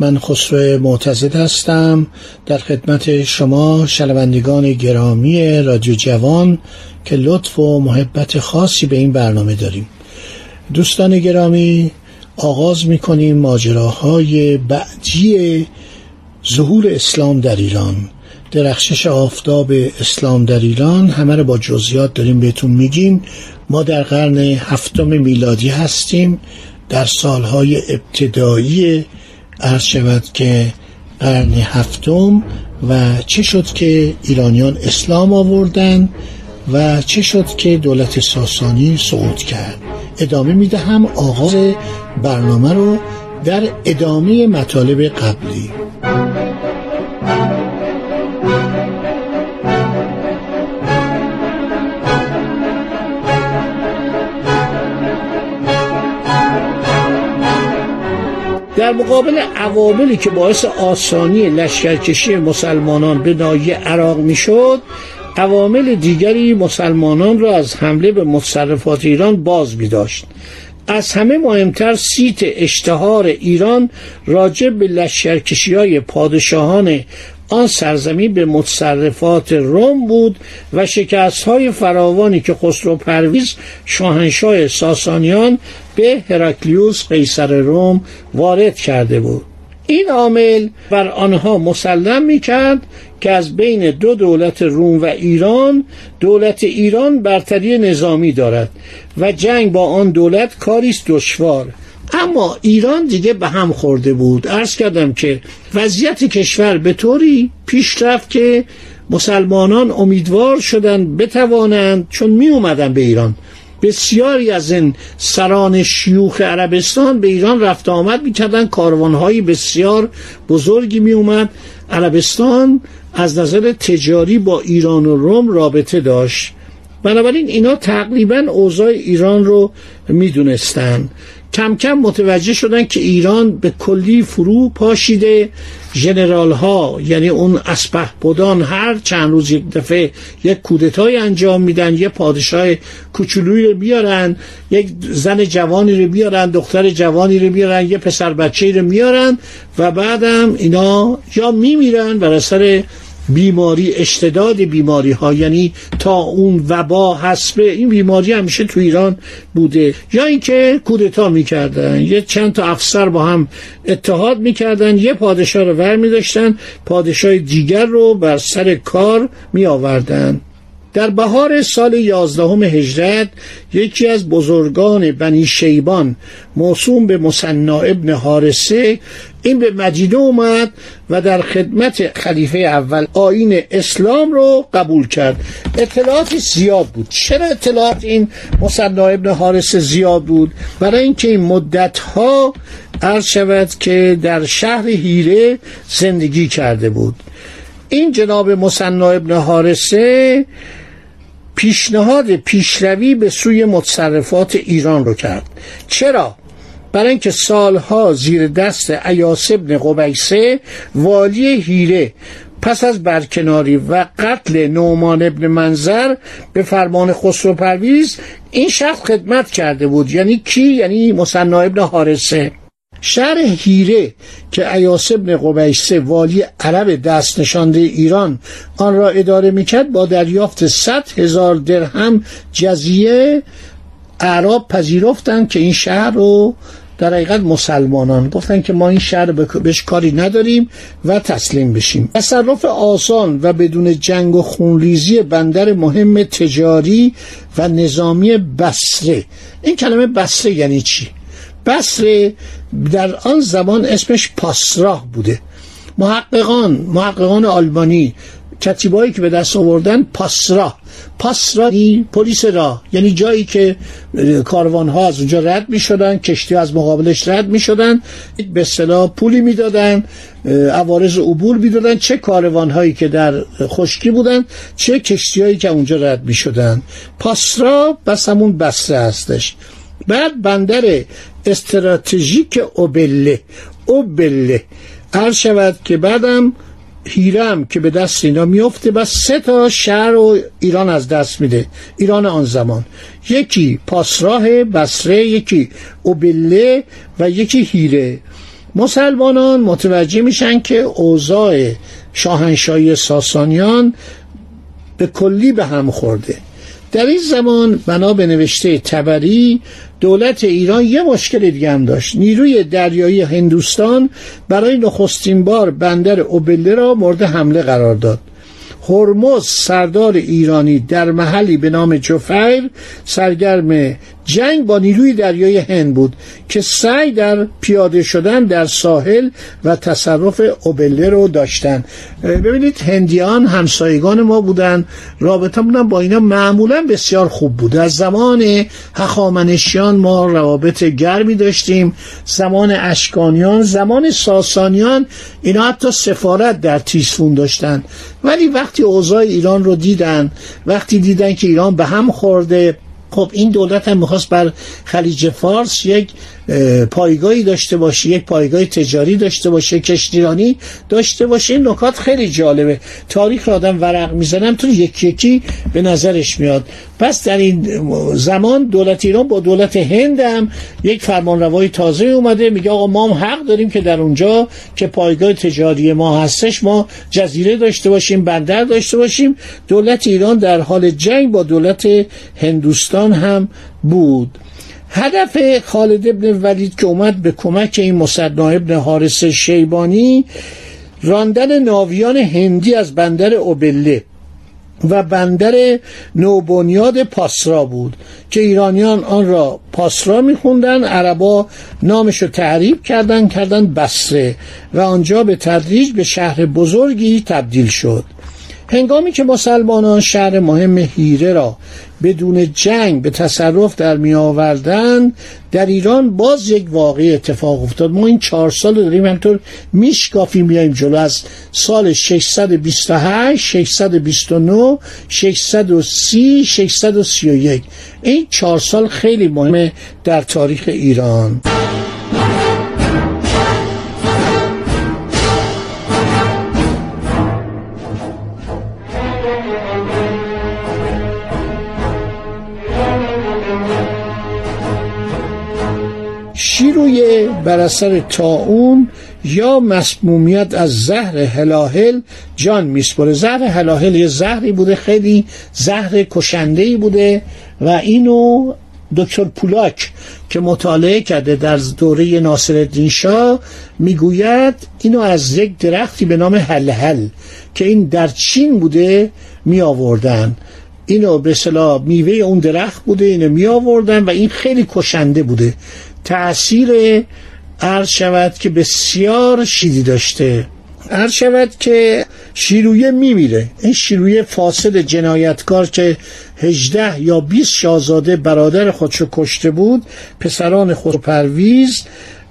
من خسرو معتزد هستم. در خدمت شما شنوندگان گرامی رادیو جوان که لطف و محبت خاصی به این برنامه داریم. دوستان گرامی آغاز می‌کنیم ماجراهای بعدی ظهور اسلام در ایران. درخشش آفتاب اسلام در ایران همه رو با جزئیات داریم بهتون میگیم. ما در قرن هفتم میلادی هستیم. در سالهای ابتدایی عرض شود که قرن هفتم و چه شد که ایرانیان اسلام آوردن و چه شد که دولت ساسانی سقوط کرد. ادامه می‌دهم آغاز برنامه رو در ادامه مطالب قبلی. در مقابل عواملی که باعث آسانی لشکرکشی مسلمانان به ناحیه عراق می‌شد عوامل دیگری مسلمانان را از حمله به متصرفات ایران باز می داشت. از همه مهمتر سیت اشتهار ایران راجع به لشکرکشی های پادشاهان آن سرزمین به متصرفات روم بود و شکست های فراوانی که خسرو پرویز شاهنشاه ساسانیان به هراکلیوس قیصر روم وارد کرده بود. این عامل بر آنها مسلم می کرد که از بین دو دولت روم و ایران دولت ایران برتری نظامی دارد و جنگ با آن دولت کاریست دشوار. اما ایران دیگه به هم خورده بود. عرض کردم که وضعیت کشور به طوری پیش رفت که مسلمانان امیدوار شدند بتوانند چون می اومدن به ایران. بسیاری از این سران شیوخ عربستان به ایران رفت آمد می‌کردن کاروانهای بسیار بزرگی می اومد. عربستان از نظر تجاری با ایران و روم رابطه داشت. بنابراین اینا تقریبا اوضاع ایران رو می‌دونستند کم کم متوجه شدن که ایران به کلی فرو پاشیده. جنرال ها یعنی اون اسپه بودان هر چند روز یک دفعه یک کودتای انجام میدن یه پادشاه کوچولویی رو بیارن یک زن جوانی رو بیارن دختر جوانی رو بیارن یه پسر بچه رو میارن و بعدم اینا یا میمیرن بر اثر بیماری اشتداد بیماری ها یعنی تا اون وبا حسبه این بیماری همیشه تو ایران بوده. یا اینکه کودتا می‌کردن یه چند تا افسر با هم اتحاد می‌کردن یه پادشاه رو ور میداشتن پادشاه دیگر رو بر سر کار می آوردن در بهار سال یازدهم هجرت یکی از بزرگان بنی شیبان موسوم به مصنا ابن حارسه این به مدینه اومد و در خدمت خلیفه اول آین اسلام رو قبول کرد. اطلاعاتی زیاد بود. چرا اطلاعات این مصنا ابن حارسه زیاد بود؟ برای اینکه این مدت ها عرض شود که در شهر هیره زندگی کرده بود. این جناب مصنا ابن حارسه پیشنهاد پیشروی به سوی متصرفات ایران رو کرد. چرا؟ برای اینکه سالها زیر دست عیاس ابن قبیسه والی هیره پس از برکناری و قتل نومان ابن منظر به فرمان خسرو پرویز این شخص خدمت کرده بود یعنی کی؟ یعنی مصنا ابن حارسه شهر هیره که ایاس ابن قبیسه والی عرب دست نشانده ایران آن را اداره می‌کرد با دریافت 100 هزار درهم جزیه اعراب پذیرفتند که این شهر رو در حقیقت مسلمانان گفتن که ما این شهر بهش کاری نداریم و تسلیم بشیم. تصرف آسان و بدون جنگ و خونریزی بندر مهم تجاری و نظامی بسره این کلمه بسره یعنی چی؟ بسره در آن زمان اسمش پاسراه بوده. محققان محققان آلمانی کتیبایی که به دست آوردن پاسرا. پاسرا پلیس راه یعنی جایی که کاروان ها از اونجا رد می شدن کشتی از مقابلش رد می شدن به اصطلاح پولی می‌دادن عوارض عبور می‌دادن چه کاروان هایی که در خشکی بودن چه کشتی هایی که اونجا رد می شدن پاسرا بس همون بسته هستش. بعد بندر استراتژیک اوبله. اوبله. عرض شود که بعدم هیرم که به دست اینا میفته و سه تا شهر رو ایران از دست میده. ایران آن زمان. یکی پاسراه بسره یکی اوبله و یکی هیره. مسلمانان متوجه میشن که اوضاع شاهنشاهی ساسانیان به کلی به هم خورده. در این زمان بنا به نوشته تبری دولت ایران یه مشکل دیگه هم داشت. نیروی دریایی هندوستان برای نخستین بار بندر اوبله را مورد حمله قرار داد. هرمز سردار ایرانی در محلی به نام جفیر سرگرم جنگ با نیروی دریای هند بود که سعی در پیاده شدن در ساحل و تصرف اوبله رو داشتن. ببینید هندیان همسایگان ما بودن. رابطه بودن با اینا معمولا بسیار خوب بود. از زمان هخامنشیان ما روابط گرمی داشتیم. زمان اشکانیان زمان ساسانیان اینا حتی سفارت در تیسفون داشتن. ولی وقتی اوضاع ایران رو دیدن وقتی دیدن که ایران به هم خورده خب این دولت هم می‌خواست بر خلیج فارس یک پایگاهی داشته باشه یک پایگاه تجاری داشته باشه کشتیرانی داشته باشه این نکات خیلی جالبه. تاریخ را آدم ورق می‌زنم تو یکی یکی به نظرش میاد. پس در این زمان دولت ایران با دولت هند هم یک فرمان روای تازه اومده میگه آقا ما هم حق داریم که در اونجا که پایگاه تجاری ما هستش ما جزیره داشته باشیم بندر داشته باشیم. دولت ایران در حال جنگ با دولت هندوستان هم بود. هدف خالد ابن ولید که اومد به کمک این مصدنا ابن حارس شیبانی راندن ناویان هندی از بندر اوبله و بندر نوبنیاد پاسرا بود که ایرانیان آن را پاسرا میخوندن عربا نامش رو تعریب کردن کردن بسره و آنجا به تدریج به شهر بزرگی تبدیل شد. هنگامی که مسلمانان شهر مهم هیره را بدون جنگ به تصرف در می آوردن در ایران باز یک واقعی اتفاق افتاد. ما این چهار سال داریم همطور میشکافیم بیایم جلو از سال 628 629 630 631 این چهار سال خیلی مهمه در تاریخ ایران. شیروی بر اثر تاون یا مسمومیت از زهر هلاهل جان میسپره زهر هلاهل یه زهری بوده خیلی زهر کشنده بوده و اینو دکتر پولاک که مطالعه کرده در دوره ناصرالدین شاه می‌گوید اینو از یک درختی به نام هلهل که این در چین بوده می آوردن اینو به صلاح میوه اون درخت بوده اینو می آوردن و این خیلی کشنده بوده. تأثیر عرض شود که بسیار شیدی داشته. عرض شود که شیرویه میمیره. این شیرویه فاسد جنایتکار که هجده یا 20 شاهزاده برادر خودشو کشته بود پسران خود پرویز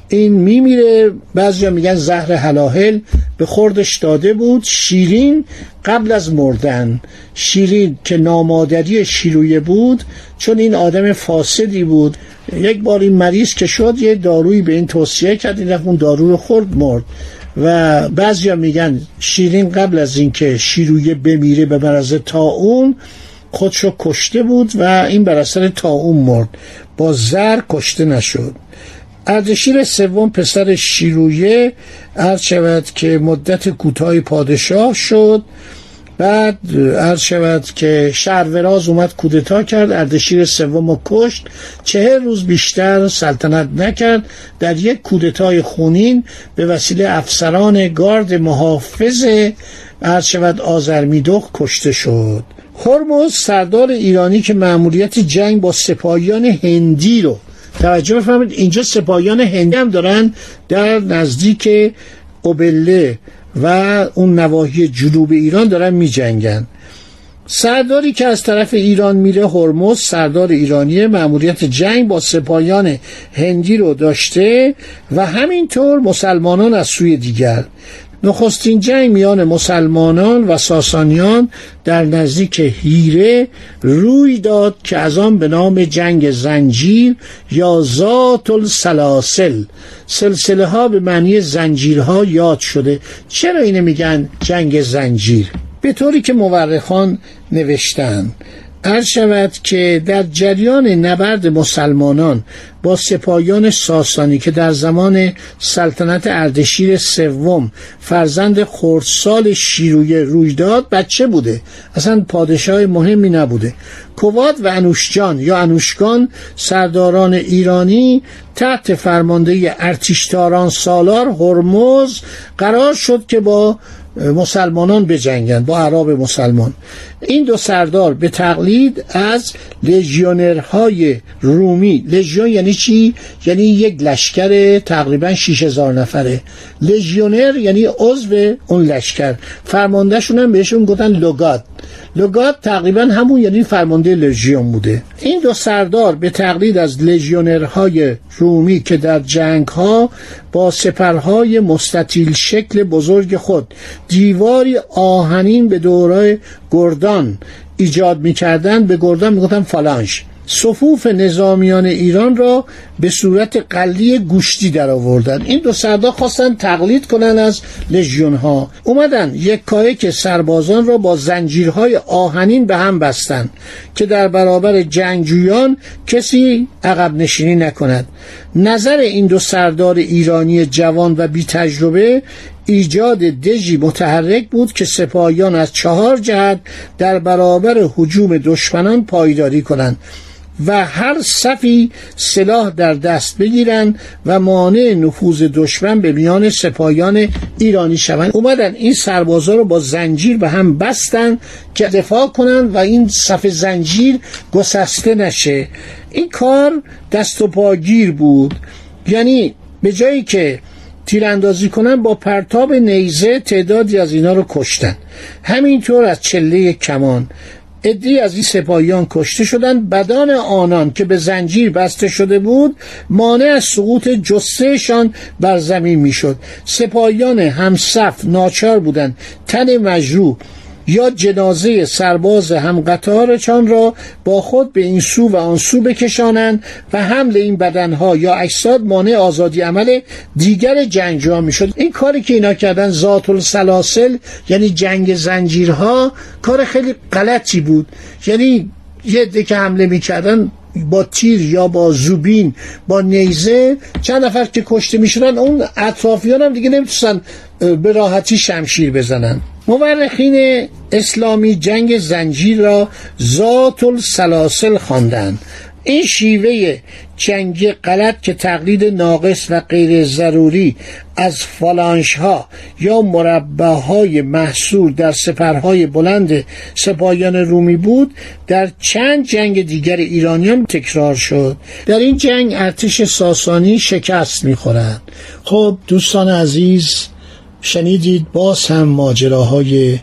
این میمیره. بعضی میگن زهر حلاحل به خوردش داده بود. شیرین قبل از مردن. شیرین که نامادری شیرویه بود چون این آدم فاسدی بود. یک بار این مریض که شد یه دارویی به این توصیه کرد این اون دارو رو خورد مرد. و بعضیا میگن شیرین قبل از اینکه شیرویه بمیره به مرض تاون خودشو کشته بود و این بر اثر تاون مرد. با زر کشته نشد. اردشیر سوم پسر شیرویه عرض شود که مدت کوتاهی پادشاه شد. بعد عرض شود که شهروراز اومد کودتا کرد اردشیر سوم و کشت. چهر روز بیشتر سلطنت نکرد. در یک کودتای خونین به وسیله افسران گارد محافظ عرض شود آزرمیدخ کشته شد. هرمز سردار ایرانی که معمولیت جنگ با سپاهیان هندی رو توجه بفرمایید. اینجا سپاهیان هندی هم دارن در نزدیک اوبله و اون نواحی جنوب ایران دارن می جنگن سرداری که از طرف ایران میره هرمز سردار ایرانی مأموریت جنگ با سپاهیان هندی رو داشته و همینطور مسلمانان از سوی دیگر. نخستین جنگ میان مسلمانان و ساسانیان در نزدیک هیره روی داد که از آن به نام جنگ زنجیر یا ذات السلاسل سلسله ها به معنی زنجیرها یاد شده. چرا اینه میگن جنگ زنجیر؟ به طوری که مورخان نوشتن. عرض شود که در جریان نبرد مسلمانان با سپاهیان ساسانی که در زمان سلطنت اردشیر سوم فرزند خردسال شیرویه روی داد بچه بوده. اصلا پادشاه مهمی نبوده. کواد و انوشجان یا انوشگان سرداران ایرانی تحت فرمانده ارتشتاران سالار هرمز قرار شد که با مسلمانان بجنگند با عرب مسلمان. این دو سردار به تقلید از لژیونرهای رومی. لژیون یعنی چی؟ یعنی یک لشکر تقریبا 6000 نفره. لژیونر یعنی عضو اون لشکر. فرماندهشون هم بهشون گفتن لوگاد لوگاد تقریبا همون یعنی فرمانده لژیون بوده. این دو سردار به تقلید از لژیونرهای رومی که در جنگ ها با سپرهای مستطیل شکل بزرگ خود دیواری آهنین به دوره گردان ایجاد می‌کردن به گردان می‌گفتن فالانش صفوف نظامیان ایران را به صورت قلی گوشتی در آوردن این دو سردار خواستن تقلید کنن از لژیون ها اومدن یک کاهه که سربازان را با زنجیرهای آهنین به هم بستن که در برابر جنگجویان کسی عقب نشینی نکند. نظر این دو سردار ایرانی جوان و بی تجربه ایجاد دژی متحرک بود که سپاهیان از چهار جهت در برابر حجوم دشمنان پایداری کنند. و هر صفی سلاح در دست بگیرند و مانع نفوذ دشمن به میان سپاهیان ایرانی شوند. اومدن این سربازا رو با زنجیر به هم بستن که دفاع کنند و این صف زنجیر گسسته نشه. این کار دست و پاگیر بود. یعنی به جایی که تیراندازی کنن با پرتاب نیزه تعدادی از اینا رو کشتن. همینطور از چله کمان. ادی از این سپاهیان کشته شدند. بدان آنان که به زنجیر بسته شده بود مانع از سقوط جسهشان بر زمین می‌شد. سپاهیان همصف ناچار بودند. تن مجروح یا جنازه سرباز هم قطارشان را با خود به این سو و آن سو بکشانند و حمل این بدنها یا اجساد مانع آزادی عمل دیگر جنگجوها می‌شد. این کاری که اینا کردن ذات السلاسل یعنی جنگ زنجیرها کار خیلی غلطی بود. یعنی یه که حمله می‌کردن با تیر یا با زوبین با نیزه چند نفر که کشته می‌شدن اون اطرافیان هم دیگه نمی‌تونستن به راحتی شمشیر بزنن. مورخین اسلامی جنگ زنجیر را ذات السلاسل خواندند. این شیوه جنگ غلط که تقلید ناقص و غیر ضروری از فالانش ها یا مربع های محصول در سپرهای بلند سپاهیان رومی بود در چند جنگ دیگر ایرانیان تکرار شد. در این جنگ ارتش ساسانی شکست می‌خورند خب دوستان عزیز شنیدید باز هم ماجراهای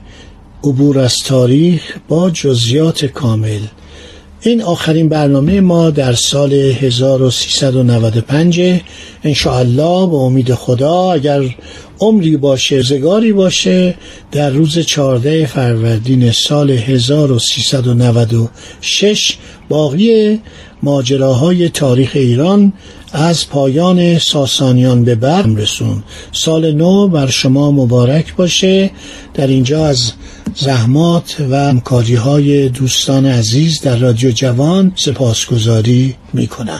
عبور از تاریخ با جزیات کامل. این آخرین برنامه ما در سال 1395 انشاءالله به امید خدا اگر عمری باشه زگاری باشه در روز 14 فروردین سال 1396 باقی ماجراهای تاریخ ایران از پایان ساسانیان به برم رسون. سال نو بر شما مبارک باشه. در اینجا از زحمات و همکاری های دوستان عزیز در رادیو جوان سپاسگزاری می کنم.